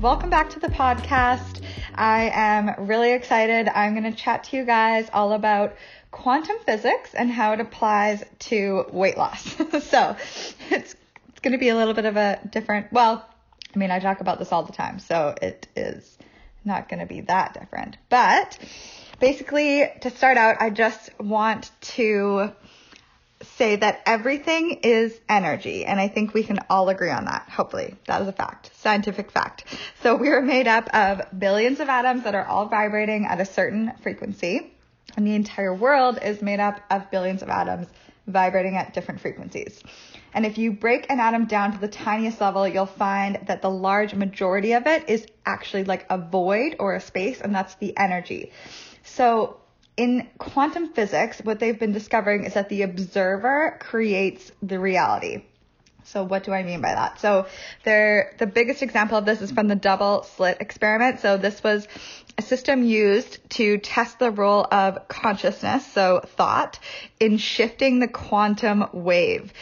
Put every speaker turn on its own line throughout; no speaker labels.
welcome back to the podcast. I am really excited. I'm going to chat to you guys all about quantum physics and how it applies to weight loss. so it's, it's going to be a little bit of a different, well, I mean, I talk about this all the time, so it is not going to be that different. But basically, to start out, I just want to say that everything is energy. And I think we can all agree on that. Hopefully, that is a fact, scientific fact. So we are made up of billions of atoms that are all vibrating at a certain frequency. And the entire world is made up of billions of atoms vibrating at different frequencies. And if you break an atom down to the tiniest level, you'll find that the large majority of it is actually like a void or a space, and that's the energy. So in quantum physics, what they've been discovering is that the observer creates the reality. So what do I mean by that? So the biggest example of this is from the double slit experiment. So this was a system used to test the role of consciousness, so thought, in shifting the quantum wave.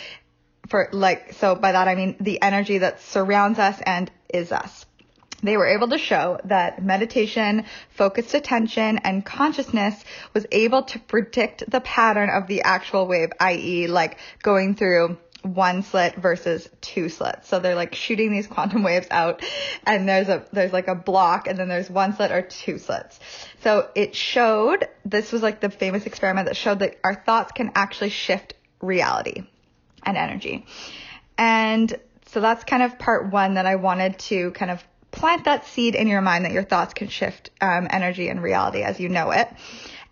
For like, so by that I mean the energy that surrounds us and is us they were able to show that meditation, focused attention, and consciousness was able to predict the pattern of the actual wave, i.e., like going through one slit versus two slits. So they're like shooting these quantum waves out and there's a, there's like a block and then there's one slit or two slits. So it showed, this was like the famous experiment that showed that our thoughts can actually shift reality and energy. And so that's kind of part one that I wanted to kind of plant that seed in your mind that your thoughts can shift um, energy and reality as you know it.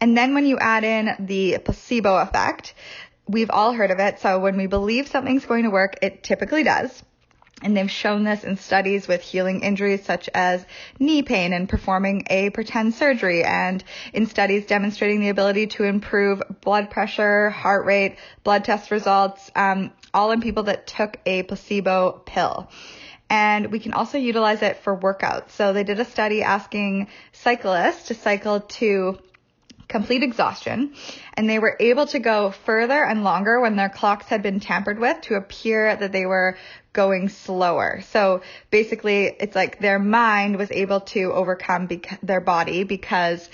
And then when you add in the placebo effect, we've all heard of it. So when we believe something's going to work, it typically does. And they've shown this in studies with healing injuries such as knee pain and performing a pretend surgery and in studies demonstrating the ability to improve blood pressure, heart rate, blood test results, um, all in people that took a placebo pill and we can also utilize it for workouts. So they did a study asking cyclists to cycle to complete exhaustion and they were able to go further and longer when their clocks had been tampered with to appear that they were going slower. So basically it's like their mind was able to overcome their body because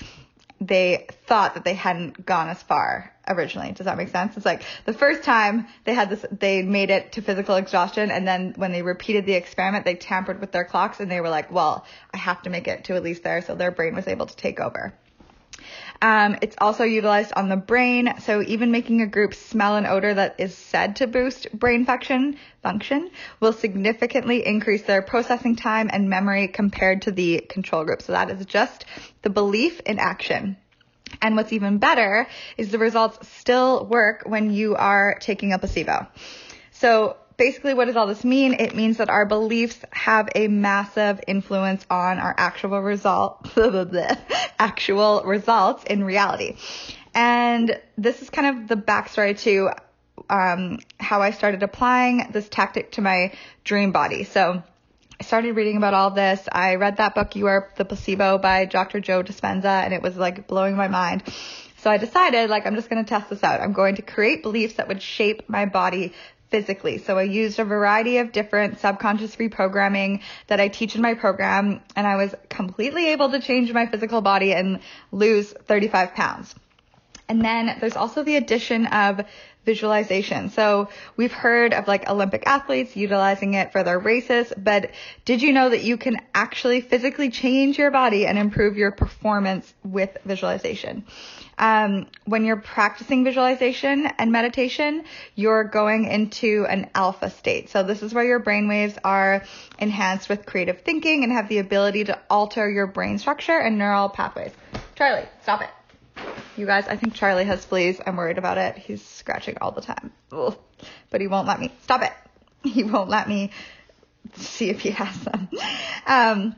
they thought that they hadn't gone as far originally. Does that make sense? It's like the first time they had this, they made it to physical exhaustion. And then when they repeated the experiment, they tampered with their clocks and they were like, well, I have to make it to at least there. So their brain was able to take over. Um, it's also utilized on the brain, so even making a group smell an odor that is said to boost brain function function will significantly increase their processing time and memory compared to the control group. So that is just the belief in action. And what's even better is the results still work when you are taking a placebo. So basically what does all this mean? It means that our beliefs have a massive influence on our actual result, actual results in reality. And this is kind of the backstory to um, how I started applying this tactic to my dream body. So I started reading about all this. I read that book, You Are the Placebo by Dr. Joe Dispenza, and it was like blowing my mind. So I decided, like, I'm just going to test this out. I'm going to create beliefs that would shape my body physically. So I used a variety of different subconscious reprogramming that I teach in my program, and I was completely able to change my physical body and lose 35 pounds. And then there's also the addition of visualization. So we've heard of like Olympic athletes utilizing it for their races, but did you know that you can actually physically change your body and improve your performance with visualization? Um, when you're practicing visualization and meditation, you're going into an alpha state. So this is where your brain waves are enhanced with creative thinking and have the ability to alter your brain structure and neural pathways. Charlie, stop it. You guys, I think Charlie has fleas. I'm worried about it. He's scratching all the time. Ugh. But he won't let me. Stop it. He won't let me see if he has them. Um,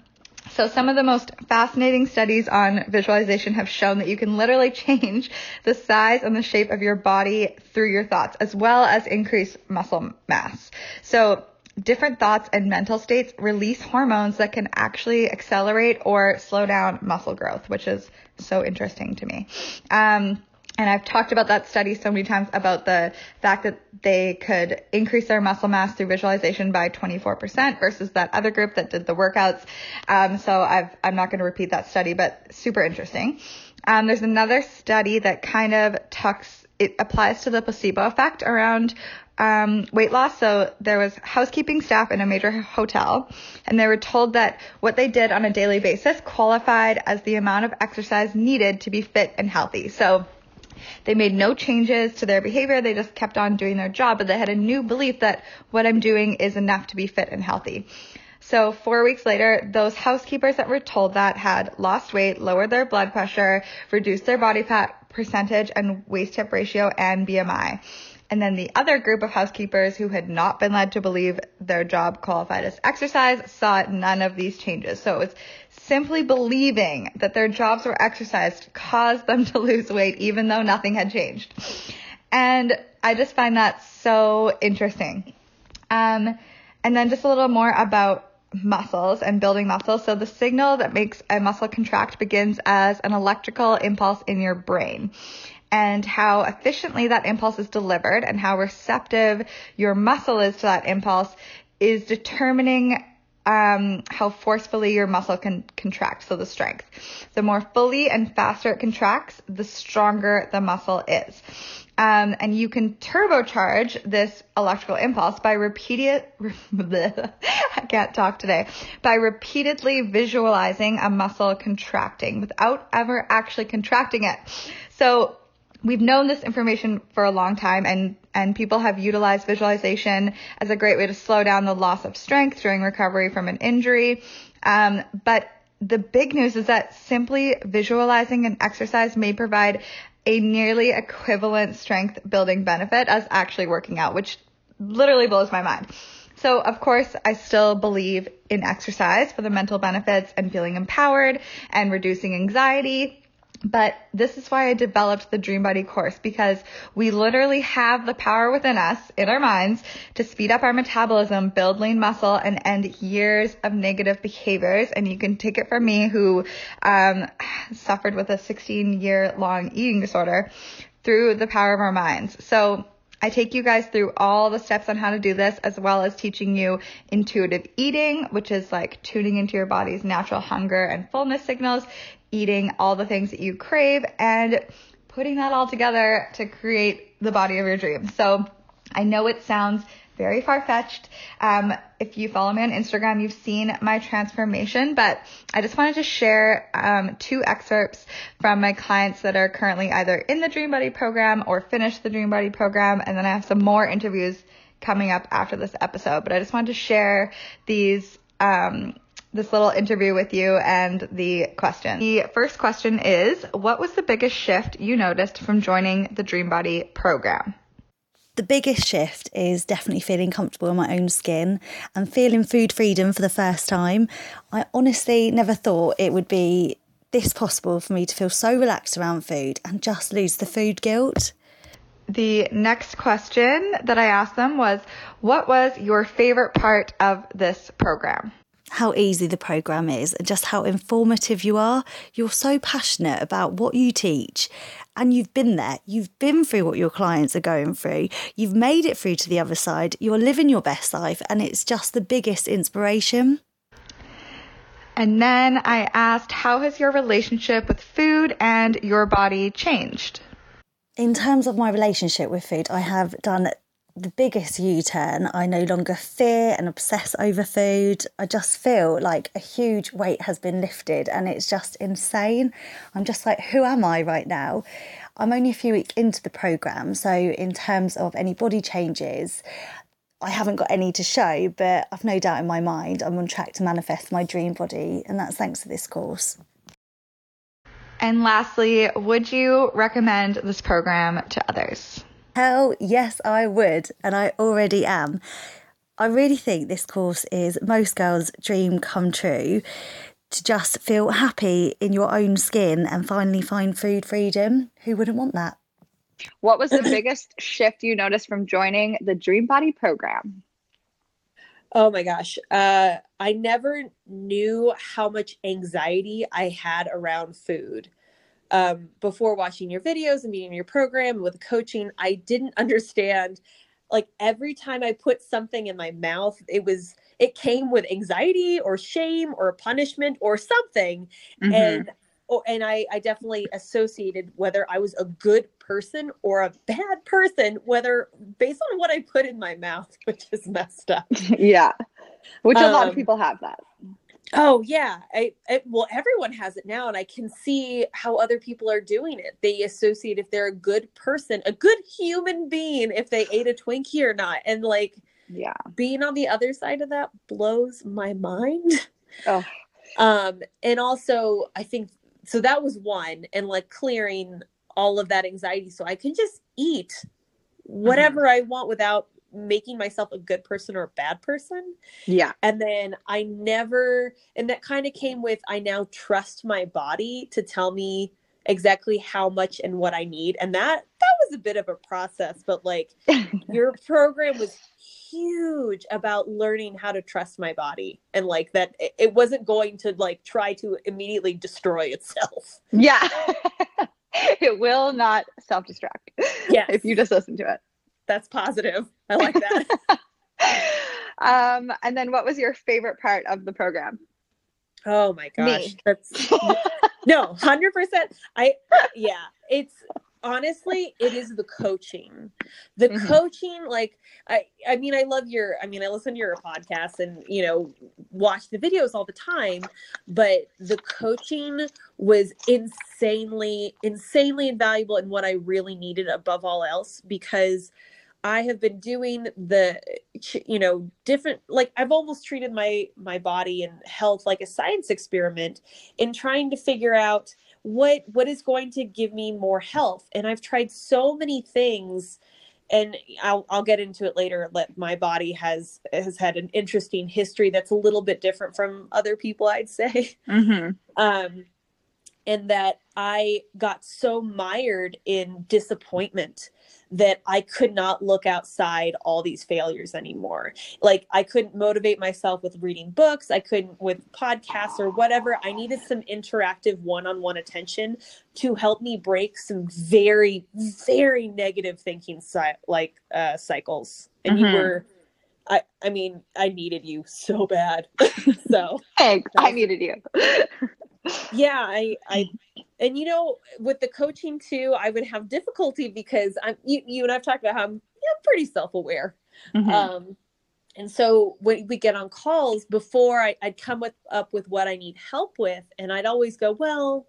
so some of the most fascinating studies on visualization have shown that you can literally change the size and the shape of your body through your thoughts, as well as increase muscle mass. So different thoughts and mental states release hormones that can actually accelerate or slow down muscle growth, which is so interesting to me. Um, And I've talked about that study so many times about the fact that they could increase their muscle mass through visualization by 24% versus that other group that did the workouts. Um, so I've, I'm not going to repeat that study, but super interesting. Um, there's another study that kind of tucks, it applies to the placebo effect around um, weight loss. So there was housekeeping staff in a major hotel, and they were told that what they did on a daily basis qualified as the amount of exercise needed to be fit and healthy. So they made no changes to their behavior. They just kept on doing their job, but they had a new belief that what I'm doing is enough to be fit and healthy. So four weeks later, those housekeepers that were told that had lost weight, lowered their blood pressure, reduced their body fat percentage and waist hip ratio and BMI. And then the other group of housekeepers who had not been led to believe their job qualified as exercise saw none of these changes. So it was simply believing that their jobs were exercised caused them to lose weight even though nothing had changed. And I just find that so interesting. Um, and then just a little more about muscles and building muscles. So the signal that makes a muscle contract begins as an electrical impulse in your brain. And how efficiently that impulse is delivered and how receptive your muscle is to that impulse is determining um, how forcefully your muscle can contract, so the strength. The more fully and faster it contracts, the stronger the muscle is. Um, and you can turbocharge this electrical impulse by repeating, I can't talk today, by repeatedly visualizing a muscle contracting without ever actually contracting it. So we've known this information for a long time and and people have utilized visualization as a great way to slow down the loss of strength during recovery from an injury. Um, but the big news is that simply visualizing an exercise may provide a nearly equivalent strength building benefit as actually working out, which literally blows my mind. So, of course, I still believe in exercise for the mental benefits and feeling empowered and reducing anxiety. But this is why I developed the Dream Body course because we literally have the power within us, in our minds, to speed up our metabolism, build lean muscle, and end years of negative behaviors. And you can take it from me who um, suffered with a 16 year long eating disorder through the power of our minds. So I take you guys through all the steps on how to do this, as well as teaching you intuitive eating, which is like tuning into your body's natural hunger and fullness signals, eating all the things that you crave and putting that all together to create the body of your dreams. So I know it sounds very far fetched. Um, if you follow me on Instagram, you've seen my transformation, but I just wanted to share um, two excerpts from my clients that are currently either in the Dream Body program or finished the Dream Body program, and then I have some more interviews coming up after this episode. But I just wanted to share these um, this little interview with you and the question. The first question is What was the biggest shift you noticed from joining the Dream Body program?
The biggest shift is definitely feeling comfortable in my own skin and feeling food freedom for the first time. I honestly never thought it would be this possible for me to feel so relaxed around food and just lose the food guilt.
The next question that I asked them was What was your favorite part of this program?
How easy the program is and just how informative you are. You're so passionate about what you teach and you've been there. You've been through what your clients are going through. You've made it through to the other side. You're living your best life and it's just the biggest inspiration.
And then I asked, how has your relationship with food and your body changed?
In terms of my relationship with food, I have done the biggest U turn. I no longer fear and obsess over food. I just feel like a huge weight has been lifted and it's just insane. I'm just like, who am I right now? I'm only a few weeks into the program, so in terms of any body changes, I haven't got any to show, but I've no doubt in my mind I'm on track to manifest my dream body, and that's thanks to this course.
And lastly, would you recommend this program to others?
Hell yes, I would, and I already am. I really think this course is most girls' dream come true to just feel happy in your own skin and finally find food freedom. Who wouldn't want that?
What was the biggest shift you noticed from joining the Dream Body program?
Oh my gosh. Uh, I never knew how much anxiety I had around food. Um, before watching your videos and being in your program with coaching, I didn't understand. Like every time I put something in my mouth, it was it came with anxiety or shame or punishment or something,
Mhm.
and oh, and I I definitely associated whether I was a good person or a bad person, whether based on what I put in my mouth, which is messed up.
yeah. Which a lot of
Um,
people have that.
Oh yeah, I, I well everyone has it now, and I can see how other people are doing it. They associate if they're a good person, a good human being, if they ate a Twinkie or not, and like
Yeah.
being on the other side of that blows my mind.
Oh.
Um, and also I think so that was one, and like clearing all of that anxiety so I can just eat whatever I want without making myself a good person or a bad person.
Yeah.
And then I never, and that kind of came with I now trust my body to tell me exactly how much and what I need. And that that was a bit of a process, but like your program was huge about learning how to trust my body and like that it, wasn't going to like try to immediately destroy itself.
Yeah. it will not self destruct.
Yeah.
If you just listen to it.
That's positive. I like that.
um, and then what was your favorite part of the program?
Oh my gosh.
Me.
That's no, 100%. I yeah, it's honestly it is the coaching. The
Mhm.
coaching like I I mean I love your I mean I listen to your podcast and you know watch the videos all the time, but the coaching was insanely insanely invaluable and what I really needed above all else because I have been doing the you know different like I've almost treated my my body and health like a science experiment in trying to figure out what what is going to give me more health and I've tried so many things and I'll I'll get into it later that my body has has had an interesting history that's a little bit different from other people I'd say
Mm-hmm.
um, and that I got so mired in disappointment that I could not look outside all these failures anymore. Like I couldn't motivate myself with reading books, I couldn't with podcasts or whatever. I needed some interactive one-on-one attention to help me break some very very negative thinking cy- like uh cycles. And you
Mhm.
were I I mean, I needed you so bad. so
Thanks. I needed you.
yeah i i and you know with the coaching too i would have difficulty because i'm you, you and i've talked about how i'm yeah, pretty self-aware.
Mhm.
um and so when we get on calls before I, i'd come with up with what i need help with and i'd always go well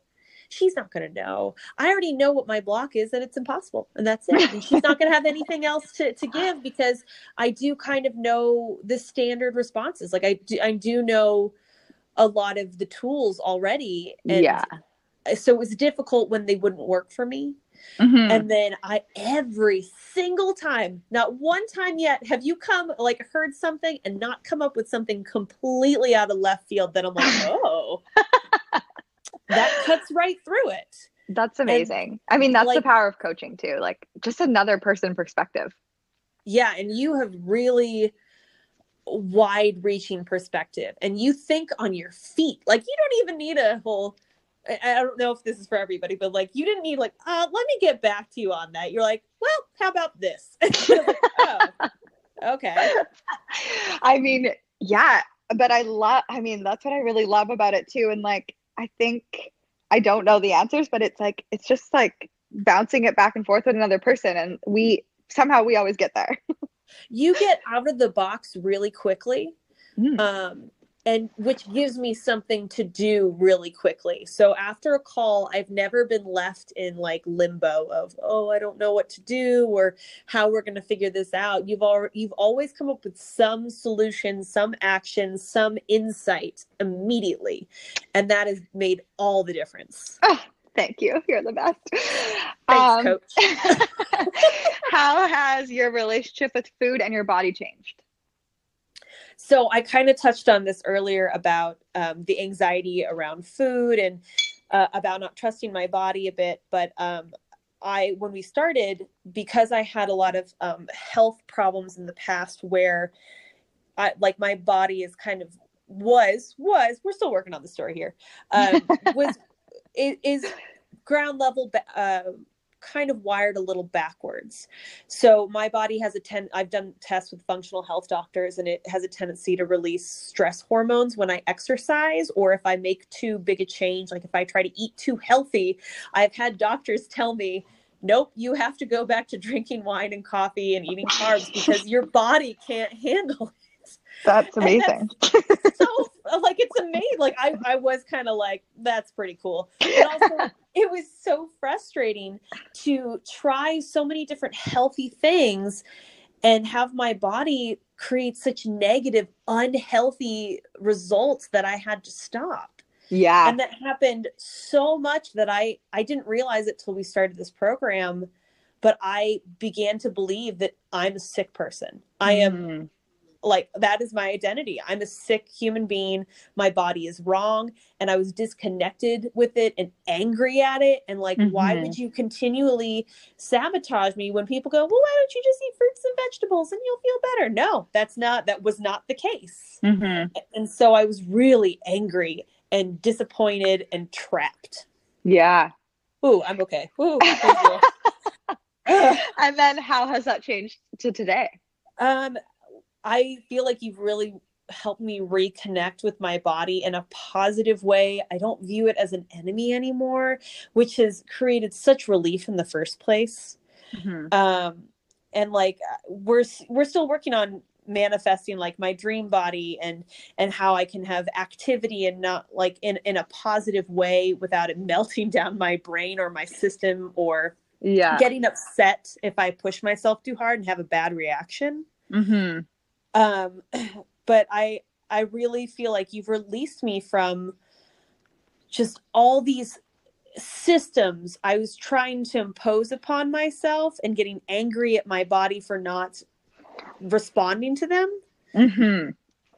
she's not going to know. I already know what my block is and it's impossible and that's it. And she's not going to have anything else to, to give because i do kind of know the standard responses. Like i do i do know a lot of the tools already and
yeah.
so it was difficult when they wouldn't work for me
Mhm.
and then i every single time not one time yet have you come like heard something and not come up with something completely out of left field that i'm like oh that cuts right through it
That's amazing. I mean, that's the power of coaching too. Like just another person perspective.
yeah and you have really wide reaching perspective and you think on your feet like you don't even need a whole I, I don't know if this is for everybody but like you didn't need like uh let me get back to you on that you're like well how about this Like, oh okay
I mean, yeah, but I love, I mean, that's what I really love about it too. And like, I think I don't know the answers, but it's like, it's just like bouncing it back and forth with another person. And we somehow we always get there.
you get out of the box really quickly
Mm.
um and which gives me something to do really quickly. So after a call i've never been left in like limbo of oh i don't know what to do or how we're going to figure this out. You've al- you've always come up with some solution some action some insight immediately and that has made all the difference
Thank you. You're the best.
thanks coach
how has your relationship with food and your body changed?
So I kind of touched on this earlier about um, the anxiety around food and uh, about not trusting my body a bit. But um, I, when we started, because I had a lot of um, health problems in the past, where I like my body is kind of was was we're still working on the story here um, was is, is ground level uh, kind of wired a little backwards. So my body has a ten I've done tests with functional health doctors and it has a tendency to release stress hormones when I exercise or if I make too big a change like if I try to eat too healthy. I've had doctors tell me nope, you have to go back to drinking wine and coffee and eating carbs because your body can't handle it.
That's amazing.
That's so like it's amazing. Like I, I was kind of like, that's pretty cool. But also it was so frustrating to try so many different healthy things and have my body create such negative, unhealthy results that I had to stop.
Yeah.
And that happened so much that I I didn't realize it till we started this program, but I began to believe that I'm a sick person. I am
Mm.
Like that is my identity. I'm a sick human being. My body is wrong and I was disconnected with it and angry at it and like why
Mhm.
would you continually sabotage me when people go, "Well, why don't you just eat fruits and vegetables and you'll feel better?" No, that's not that was not the case.
Mhm.
And so I was really angry and disappointed and trapped.
Yeah.
Ooh, I'm okay. Ooh, thank you. Ugh.
and then how has that changed to today?
Um, I feel like you've really helped me reconnect with my body in a positive way. I don't view it as an enemy anymore, which has created such relief in the first place.
Mhm.
Um, and like uh, we're we're still working on manifesting like my dream body and and how I can have activity and not like in in a positive way without it melting down my brain or my system or
Yeah.
getting upset if I push myself too hard and have a bad reaction
hmm
um but i i really feel like you've released me from just all these systems i was trying to impose upon myself and getting angry at my body for not responding to them.
Hmm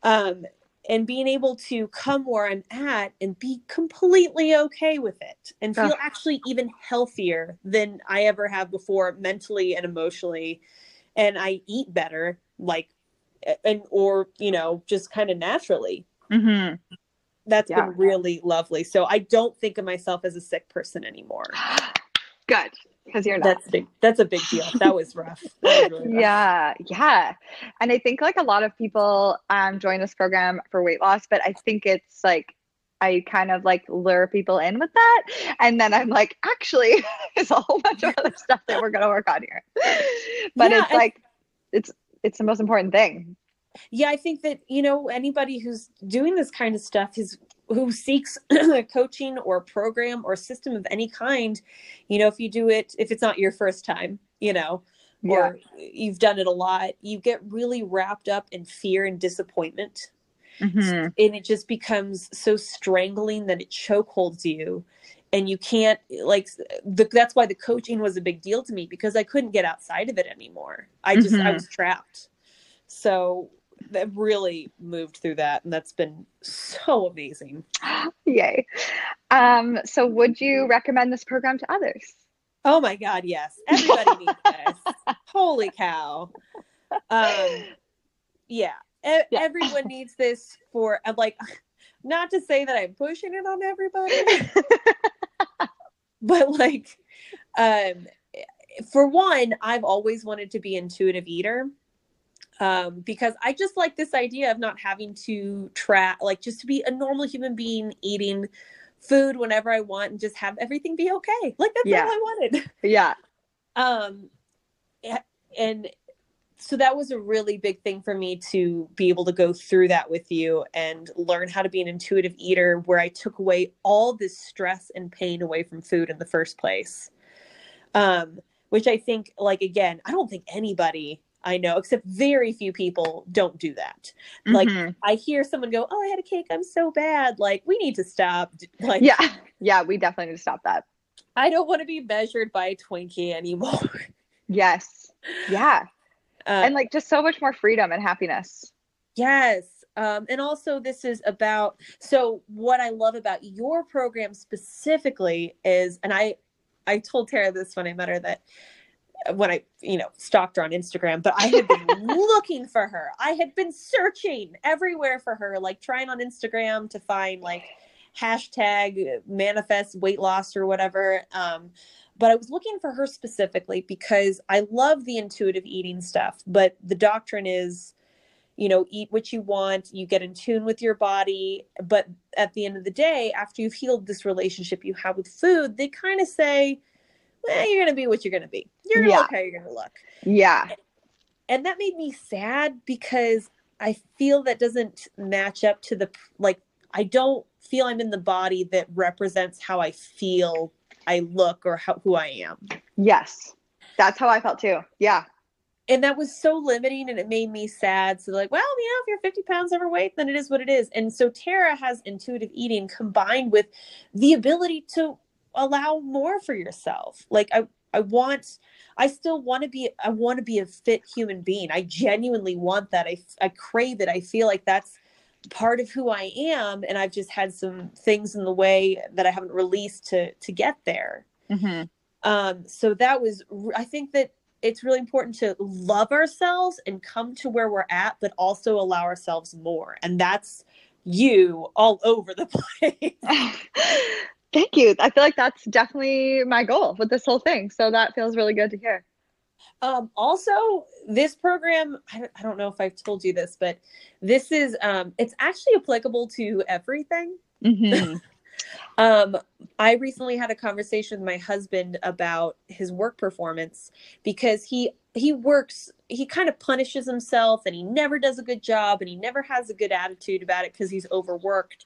um and being able to come where i'm at and be completely okay with it and feel
Ugh.
actually even healthier than i ever have before mentally and emotionally. And i eat better like and or you know just kind of naturally
hmm
that's
Yeah.
been really lovely so i don't think of myself as a sick person anymore
Good. Because you're not.
that's big that's a big deal that was rough That was really rough.
Yeah, yeah. And I think like a lot of people um join this program for weight loss, but I think it's like I kind of like lure people in with that. And then I'm like, actually, there's a whole bunch of other stuff that we're gonna work on here. But
Yeah,
it's like it's it's the most important thing.
yeah i think that you know anybody who's doing this kind of stuff is who seeks a coaching or program or system of any kind you know if you do it if it's not your first time you know or you've done it a lot you get really wrapped up in fear and disappointment
Mhm.
and it just becomes so strangling that it chokeholds you and you can't like the, that's why the coaching was a big deal to me because i couldn't get outside of it anymore i just i
Mhm.
was trapped so that really moved through that and that's been so amazing
Yay. Um, so would you recommend this program to others?
oh my god yes everybody needs this holy cow um yeah,
Yeah.
everyone needs this for I'm like not to say that i'm pushing it on everybody but like um for one i've always wanted to be intuitive eater um because i just like this idea of not having to track like just to be a normal human being eating food whenever i want and just have everything be okay like that's
Yeah.
all i wanted
yeah.
um and so that was a really big thing for me to be able to go through that with you and learn how to be an intuitive eater where i took away all this stress and pain away from food in the first place um which i think like again i don't think anybody i know except very few people don't do that like
Mhm.
i hear someone go oh i had a cake i'm so bad like we need to stop like
yeah. Yeah, we definitely need to stop that.
i don't want to be measured by a twinkie anymore
Yes. Yeah.
Uh,
and like just so much more freedom and happiness.
Yes. Um, and also, this is about so what I love about your program specifically is, and I, I told Tara this when I met her that uh, when I, you know, stalked her on Instagram, but I had been looking for her. I had been searching everywhere for her, like trying on Instagram to find like hashtag manifest weight loss or whatever. Um, but I was looking for her specifically because I love the intuitive eating stuff, but the doctrine is, you know, eat what you want, you get in tune with your body. But at the end of the day, after you've healed this relationship you have with food, they kind of say, well, you're going to be what you're going to be. You're going to
Yeah.
look how you're going to look
Yeah.
and that made me sad because I feel that doesn't match up to the like I don't feel I'm in the body that represents how I feel I look or how, who I am.
Yes. That's how I felt too. Yeah.
And that was so limiting and it made me sad. So like, well, you know, if you're 50 pounds overweight, then it is what it is. And so Tara has intuitive eating combined with the ability to allow more for yourself. Like I I want I still want to be I want to be a fit human being. I genuinely want that. I I crave it. I feel like that's part of who I am and I've just had some things in the way that I haven't released to to get there.
Mm-hmm.
Um so that was I think that it's really important to love ourselves and come to where we're at but also allow ourselves more. And that's you all over the place.
Thank you. I feel like that's definitely my goal with this whole thing. So that feels really good to hear.
Um, also, this program, I don't, I don't know if I've told you this, but this is, um, it's actually applicable to everything.
Mm-hmm.
Um, I recently had a conversation with my husband about his work performance because he he works he kind of punishes himself and he never does a good job and he never has a good attitude about it because he's overworked.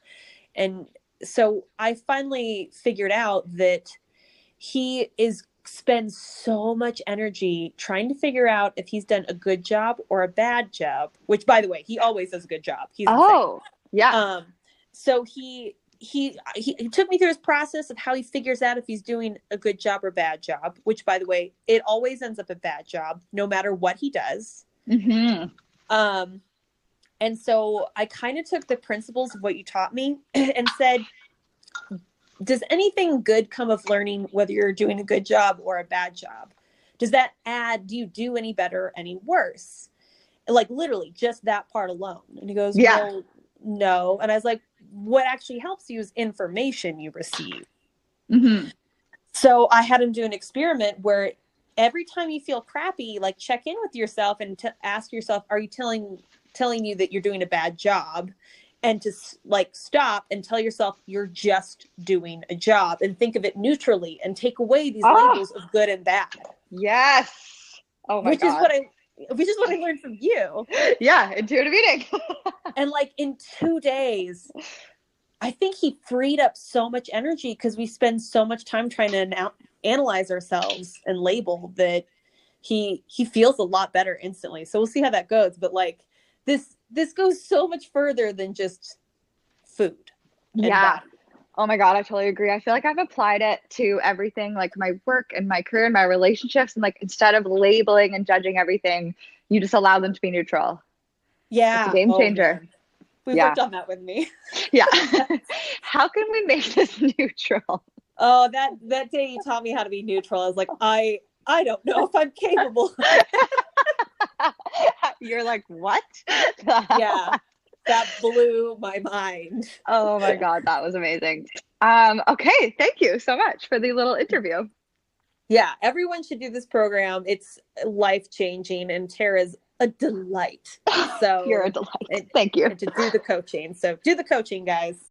And so I finally figured out that he is spends so much energy trying to figure out if he's done a good job or a bad job, which by the way, he always does a good job. He's insane
oh, yeah.
um so he he he he took me through his process of how he figures out if he's doing a good job or bad job which by the way it always ends up a bad job no matter what he does
mm-hmm.
um and so i kind of took the principles of what you taught me and said does anything good come of learning whether you're doing a good job or a bad job does that add do you do any better or any worse like literally just that part alone and he goes
Yeah.
well no and i was like what actually helps you is information you receive
Mm-hmm.
so I had him do an experiment where every time you feel crappy, like check in with yourself and to ask yourself, are you telling telling you that you're doing a bad job? And to like stop and tell yourself you're just doing a job and think of it neutrally and take away these
Ah.
labels of good and bad,
Yes. Oh my
which
god.
is what I which is what I learned from you.
yeah, intuitive eating.
And like in two days, I think he freed up so much energy because we spend so much time trying to ana- analyze ourselves and label that he he feels a lot better instantly. So we'll see how that goes. But like this this goes so much further than just food.
yeah.
body.
Oh my god, I totally agree. I feel like I've applied it to everything, like my work and my career and my relationships. And like instead of labeling and judging everything, you just allow them to be neutral.
Yeah,
It's a game
Oh,
changer.
man. We've
Yeah.
worked on that with me.
Yeah. How can we make this neutral?
Oh, that that day you taught me how to be neutral. I was like, I I don't know if I'm capable.
You're like, what?
yeah, that blew my mind.
Oh my god, that was amazing. Um, okay, thank you so much for the little interview.
Yeah, everyone should do this program. It's life changing, and Tara's a delight. So
You're a delight.
and-
Thank you.
to do the coaching. So do the coaching, guys.